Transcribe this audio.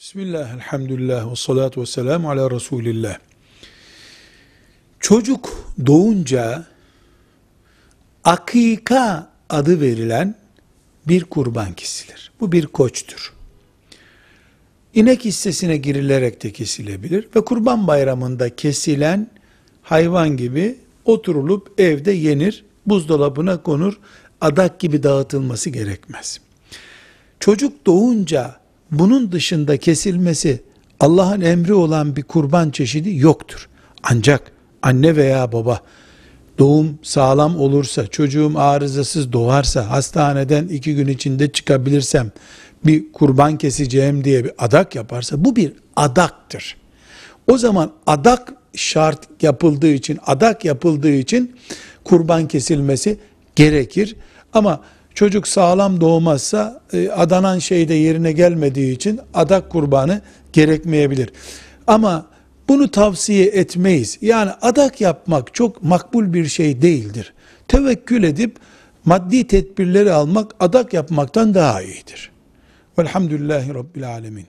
Bismillah, elhamdülillah, ve salatu ve selamu ala Resulillah. Çocuk doğunca akika adı verilen bir kurban kesilir. Bu bir koçtur. İnek hissesine girilerek de kesilebilir ve kurban bayramında kesilen hayvan gibi oturulup evde yenir, buzdolabına konur, adak gibi dağıtılması gerekmez. Çocuk doğunca bunun dışında kesilmesi Allah'ın emri olan bir kurban çeşidi yoktur. Ancak anne veya baba doğum sağlam olursa, çocuğum arızasız doğarsa, hastaneden iki gün içinde çıkabilirsem bir kurban keseceğim diye bir adak yaparsa bu bir adaktır. O zaman adak şart yapıldığı için, adak yapıldığı için kurban kesilmesi gerekir. Ama çocuk sağlam doğmazsa e, adanan şey de yerine gelmediği için adak kurbanı gerekmeyebilir. Ama bunu tavsiye etmeyiz. Yani adak yapmak çok makbul bir şey değildir. Tevekkül edip maddi tedbirleri almak adak yapmaktan daha iyidir. Velhamdülillahi Rabbil Alemin.